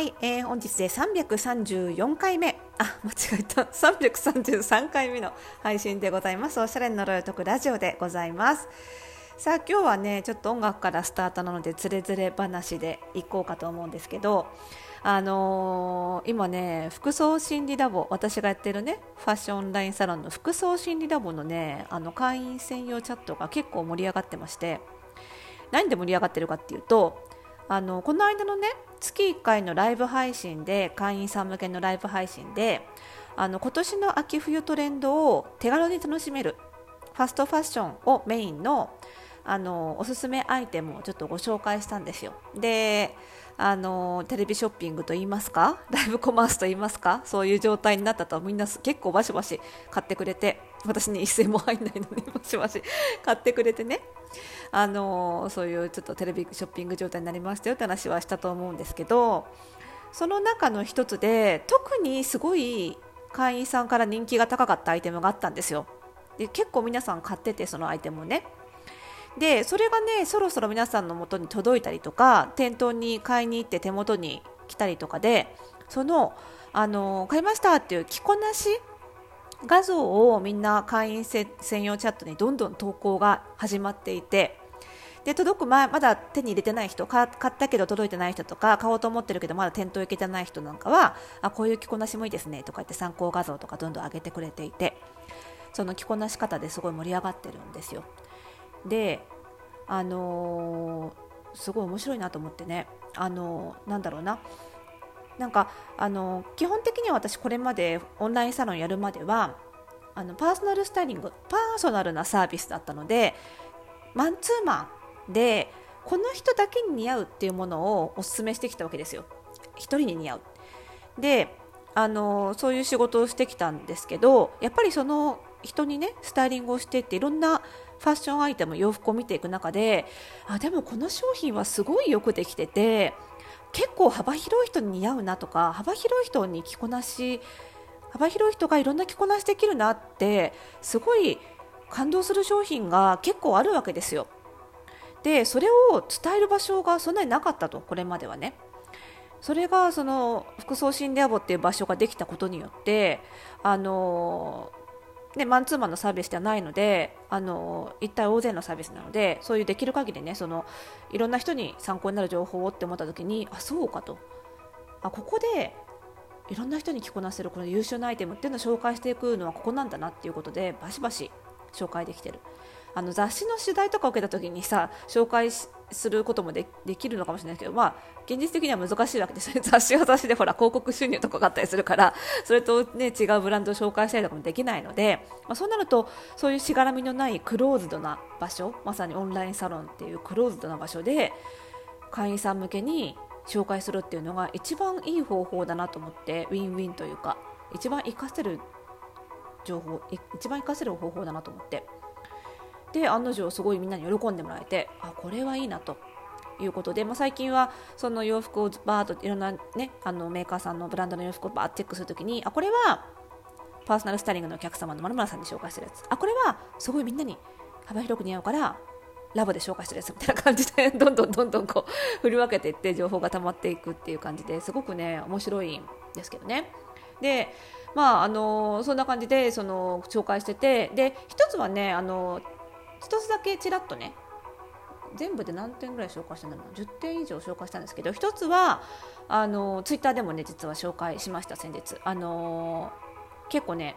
はい、えー、本日で334回目あ間違えた。333回目の配信でございます。おしゃれの呪いとくラジオでございます。さあ今日はねちょっと音楽からスタートなのでつれづれ話でいこうかと思うんですけどあのー、今ね服装心理ラボ私がやってるねファッションオンラインサロンの服装心理ラボのねあの会員専用チャットが結構盛り上がってまして何で盛り上がってるかっていうとあのこの間のね月1回のライブ配信で会員さん向けのライブ配信であの今年の秋冬トレンドを手軽に楽しめるファストファッションをメインのあのおすすめアイテムをちょっとご紹介したんですよ。であのテレビショッピングと言いますかライブコマースと言いますかそういう状態になったとみんな結構バシバシ買ってくれて私に一銭も入んないのにバシバシ買ってくれてねあのそういうちょっとテレビショッピング状態になりましたよって話はしたと思うんですけどその中の一つで特にすごい会員さんから人気が高かったアイテムがあったんですよ。で結構皆さん買っててそのアイテムをねでそれがねそろそろ皆さんの元に届いたりとか店頭に買いに行って手元に来たりとかでそのあの買いましたっていう着こなし画像をみんな会員専用チャットにどんどん投稿が始まっていてで届く前まだ手に入れてない人買ったけど届いてない人とか買おうと思ってるけどまだ店頭行けてない人なんかはあこういう着こなしもいいですねとか言って参考画像とかどんどん上げてくれていてその着こなし方ですごい盛り上がってるんですよ。であのー、すごい面白いなと思ってねあのー、なんだろうななんかあの基本的には私これまでオンラインサロンやるまではあのパーソナルスタイリングパーソナルなサービスだったのでマンツーマンでこの人だけに似合うっていうものをお勧めしてきたわけですよ。1人に似合う。であのそういう仕事をしてきたんですけどやっぱりその人にねスタイリングをしてっていろんなファッションアイテム洋服を見ていく中であでもこの商品はすごいよくできてて結構幅広い人に似合うなとか幅広い人に着こなし幅広い人がいろんな着こなしできるなってすごい感動する商品が結構あるわけですよ。でそれを伝える場所がそんなになかったとこれまではね。それがその服装心理ラボっていう場所ができたことによってあのでマンツーマンのサービスではないのであの一体大勢のサービスなのでそういうできる限りねそのいろんな人に参考になる情報をって思った時にあそうかと。あここでいろんな人に着こなせるこの優秀なアイテムっていうのを紹介していくのはここなんだなっていうことでバシバシ紹介できてる。あの雑誌の取材とか受けた時にさ紹介することもできるのかもしれないけど、まあ、現実的には難しいわけですね。雑誌は雑誌でほら広告収入とかがあったりするからそれと、ね、違うブランドを紹介したりとかもできないので、まあ、そうなるとそういうしがらみのないクローズドな場所まさにオンラインサロンっていうクローズドな場所で会員さん向けに紹介するっていうのが一番いい方法だなと思ってウィンウィンというか一番活かせる情報一番活かせる方法だなと思って。で案の定すごいみんなに喜んでもらえてあこれはいいなということで、まあ、最近はその洋服をバーッといろんな、ね、あのメーカーさんのブランドの洋服をバーチェックするときにあこれはパーソナルスタイリングのお客様のまるさんに紹介してるやつあこれはすごいみんなに幅広く似合うからラボで紹介してるやつみたいな感じで どんどんどんどんこう振り分けていって情報が溜まっていくっていう感じですごくね面白いんですけどね。でまああのそんな感じでその紹介しててで一つはねあの一つだけちらっとね全部で何点ぐらい紹介したんだろう10点以上紹介したんですけど一つはあのツイッターでもね実は紹介しました先日。あの結構ね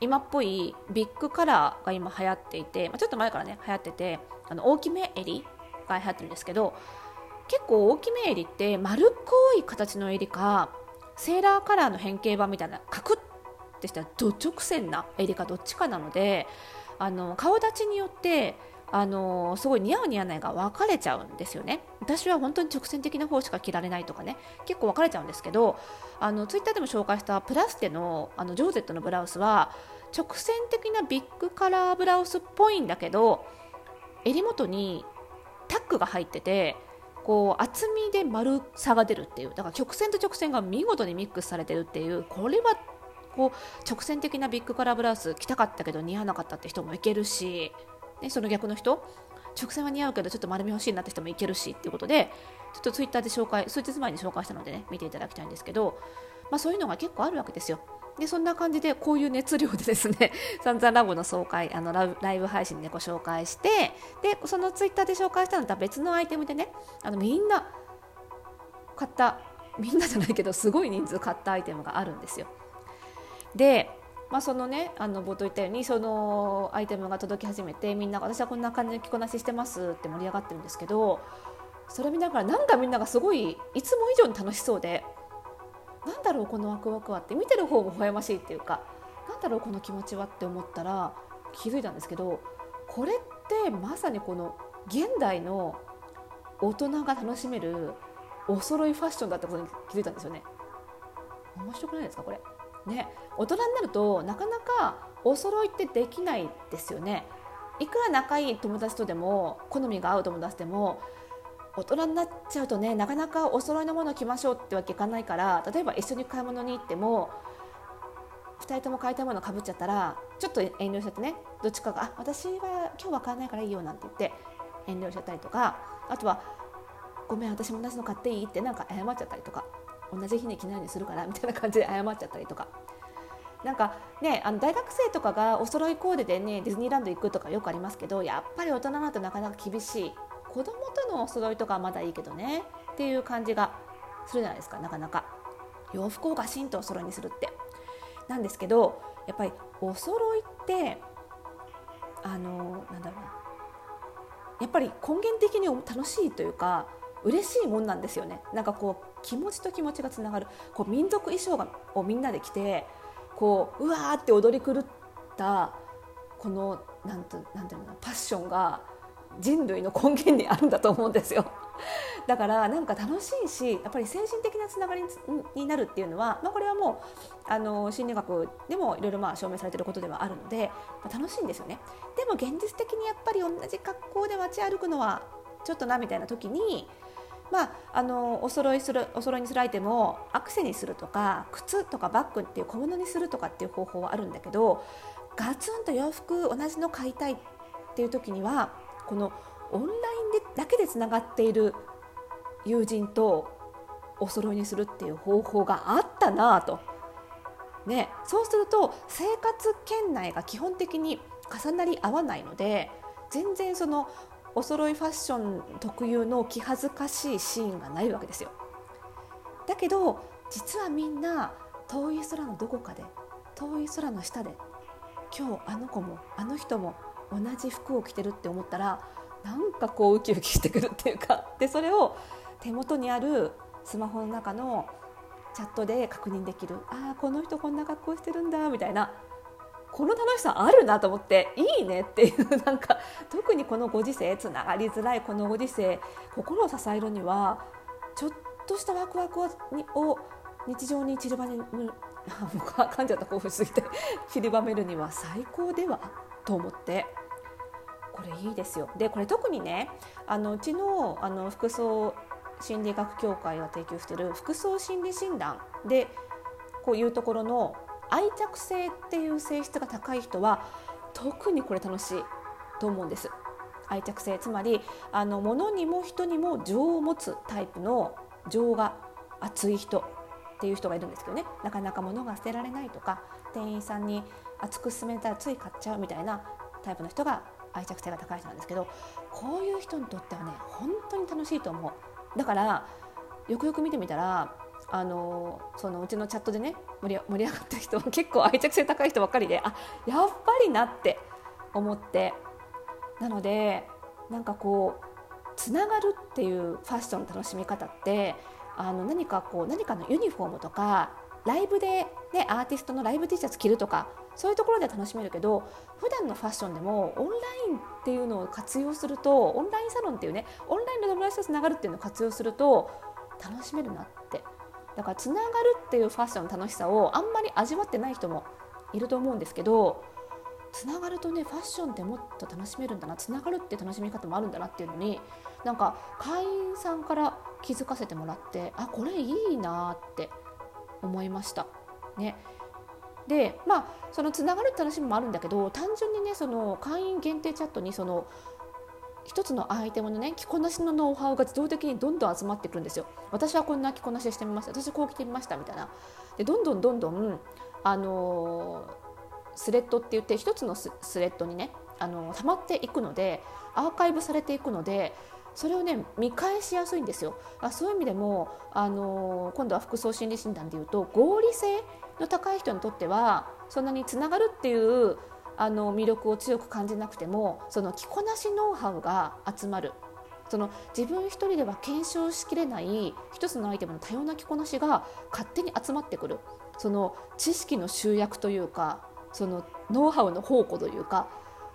今っぽいビッグカラーが今流行っていて、まあ、ちょっと前からね流行っててあの大きめ襟が流行ってるんですけど結構大きめ襟って丸っこい形の襟かセーラーカラーの変形版みたいなカクッてしたド直線な襟かどっちかなのであの顔立ちによってあのすごい似合う似合わないが分かれちゃうんですよね。私は本当に直線的な方しか着られないとかね。結構分かれちゃうんですけどあのツイッターでも紹介したプラステのあのジョーゼットのブラウスは直線的なビッグカラーブラウスっぽいんだけど襟元にタックが入っててこう厚みで丸さが出るっていうだから曲線と直線が見事にミックスされてるっていうこれはこう直線的なビッグカラーブラウス着たかったけど似合わなかったって人もいけるし、ね、その逆の人直線は似合うけどちょっと丸み欲しいなって人もいけるしっていうことでちょっとツイッターで紹介数日前に紹介したのでね見ていただきたいんですけど、まあ、そういうのが結構あるわけですよ。でそんな感じでこういう熱量でですね 散々ラボの総会あのライブ配信でご紹介してでそのツイッターで紹介したのとは別のアイテムでねあのみんな買ったみんなじゃないけどすごい人数買ったアイテムがあるんですよ。でまあ、そのねあの冒頭言ったようにそのアイテムが届き始めてみんな私はこんな感じで着こなししてますって盛り上がってるんですけどそれ見ながらなんかみんながすごいいつも以上に楽しそうでなんだろうこのワクワクはって見てる方も微笑ましいっていうかなんだろうこの気持ちはって思ったら気づいたんですけどこれってまさにこの現代の大人が楽しめるお揃いファッションだってことに気づいたんですよね。面白くないですかこれ？ね、大人になるとなかなかお揃いってできないですよね。いくら仲いい友達とでも好みが合う友達でも大人になっちゃうとねなかなかお揃いのものを着ましょうってわけいかないから例えば一緒に買い物に行っても2人とも買いたいものかぶっちゃったらちょっと遠慮しちゃってねどっちかが「あ私は今日は買わないからいいよ」なんて言って遠慮しちゃったりとかあとは「ごめん私も同じの買っていい?」ってなんか謝っちゃったりとか同じ日に着ないようにするからみたいな感じで謝っちゃったりとか。なんかね、あの大学生とかがお揃いコーデでねディズニーランド行くとかよくありますけどやっぱり大人になるとなかなか厳しい。子供とのお揃いとかはまだいいけどねっていう感じがするじゃないですかなかなか。洋服をガシンとお揃いにするって。なんですけどやっぱりお揃いってあのなんだろうな。やっぱり根源的に楽しいというか嬉しいもんなんですよね。なんかこう気持ちと気持ちがつながるこう民族衣装がをみんなで着てこううわーって踊り狂ったこのなんとなんていうのパッションが人類の根源にあるんだと思うんですよ。だからなんか楽しいしやっぱり精神的なつながりになるっていうのは、まあ、これはもうあの心理学でもいろいろまあ証明されてることではあるので、まあ、楽しいんですよね。でも現実的にやっぱり同じ格好で街歩くのはちょっとなみたいな時にまあ、あのお揃いするお揃いにするアイテムをアクセにするとか靴とかバッグっていう小物にするとかっていう方法はあるんだけどガツンと洋服同じの買いたいっていう時にはこのオンラインでだけでつながっている友人とお揃いにするっていう方法があったなぁと。ね、そうすると生活圏内が基本的に重なり合わないので全然そのお揃いファッション特有の気恥ずかしいシーンがないわけですよ。だけど実はみんな遠い空のどこかで遠い空の下で今日あの子もあの人も同じ服を着てるって思ったらなんかこうウキウキしてくるっていうかでそれを手元にあるスマホの中のチャットで確認できるああこの人こんな格好してるんだみたいなこの楽しさあるなと思っていいねっていうなんか特にこのご時世つながりづらいこのご時世心を支えるにはちょっとしたワクワクを日常に散りばめる噛んじゃった興奮しすぎて 散りばめるには最高ではと思ってこれいいですよ。でこれ特にねあのうちのあの服装心理学協会が提供している服装心理診断でこういうところの愛着性っていう性質が高い人は特にこれ楽しいと思うんです。愛着性つまりあの物にも人にも情を持つタイプの情が熱い人っていう人がいるんですけどねなかなか物が捨てられないとか店員さんに熱く勧めたらつい買っちゃうみたいなタイプの人が愛着性が高い人なんですけどこういう人にとってはね本当に楽しいと思うだからよくよく見てみたらあのそのうちのチャットでね盛り上がった人は 結構愛着性高い人ばっかりであやっぱりなって思って。なのでなんかこうつながるっていうファッションの楽しみ方ってあの何かこう何かのユニフォームとかライブで、ね、アーティストのライブ T シャツ着るとかそういうところで楽しめるけど普段のファッションでもオンラインっていうのを活用するとオンラインサロンっていうねオンラインの友達とつながるっていうのを活用すると楽しめるなってだからつながるっていうファッションの楽しさをあんまり味わってない人もいると思うんですけどつながるとねファッションってもっと楽しめるんだなつながるって楽しみ方もあるんだなっていうのになんか会員さんから気づかせてもらってあこれいいなって思いました。ね、でまあそのつながるって話もあるんだけど単純にねその会員限定チャットにその一つのアイテムのね着こなしのノウハウが自動的にどんどん集まってくるんですよ。私はこんな着こなししてみました私こう着てみましたみたいな。でどんどんどんどんあのスレッドって言って一つのスレッドにねあの溜まっていくのでアーカイブされていくのでそれをね見返しやすいんですよ。あそういう意味でもあの今度は服装心理診断でいうと合理性の高い人にとってはそんなにつながるっていうあの魅力を強く感じなくてもその着こなしノウハウが集まる。その自分一人では検証しきれない一つのアイテムの多様な着こなしが勝手に集まってくる。その知識の集約というかそのノウハウの宝庫というか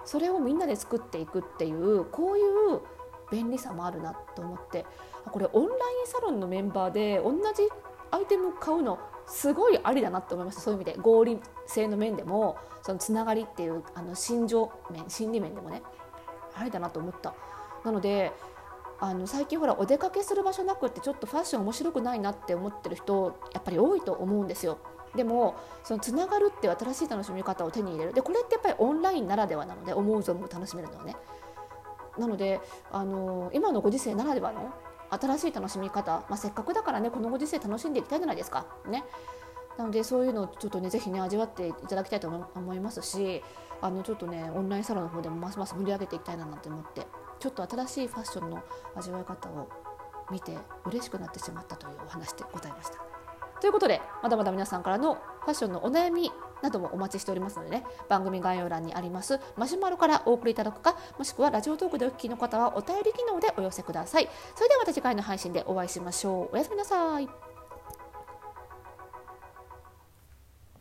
それをみんなで作っていくっていうこういう便利さもあるなと思って。これオンラインサロンのメンバーで同じアイテム買うのすごいありだなって思いました。そういう意味で。合理性の面でもそのつながりっていうあの心情面心理面でもね。ありだなと思った。なのであの最近ほらお出かけする場所なくってちょっとファッション面白くないなって思ってる人やっぱり多いと思うんですよ。でもそのつながるっていう新しい楽しみ方を手に入れる。でこれってやっぱりオンラインならではなので思う存分楽しめるのはね。なのであの今のご時世ならではの新しい楽しみ方、まあ、せっかくだからねこのご時世楽しんでいきたいじゃないですか。ね、なのでそういうのをちょっとねぜひね味わっていただきたいと思いますしあのちょっとねオンラインサロンの方でもますます盛り上げていきたいななんて思ってちょっと新しいファッションの味わい方を見て嬉しくなってしまったというお話でございました。ということでまだまだ皆さんからのファッションのお悩みなどもお待ちしておりますのでね番組概要欄にありますマシュマロからお送りいただくかもしくはラジオトークでお聞きの方はお便り機能でお寄せください。それではまた次回の配信でお会いしましょう。おやすみなさい。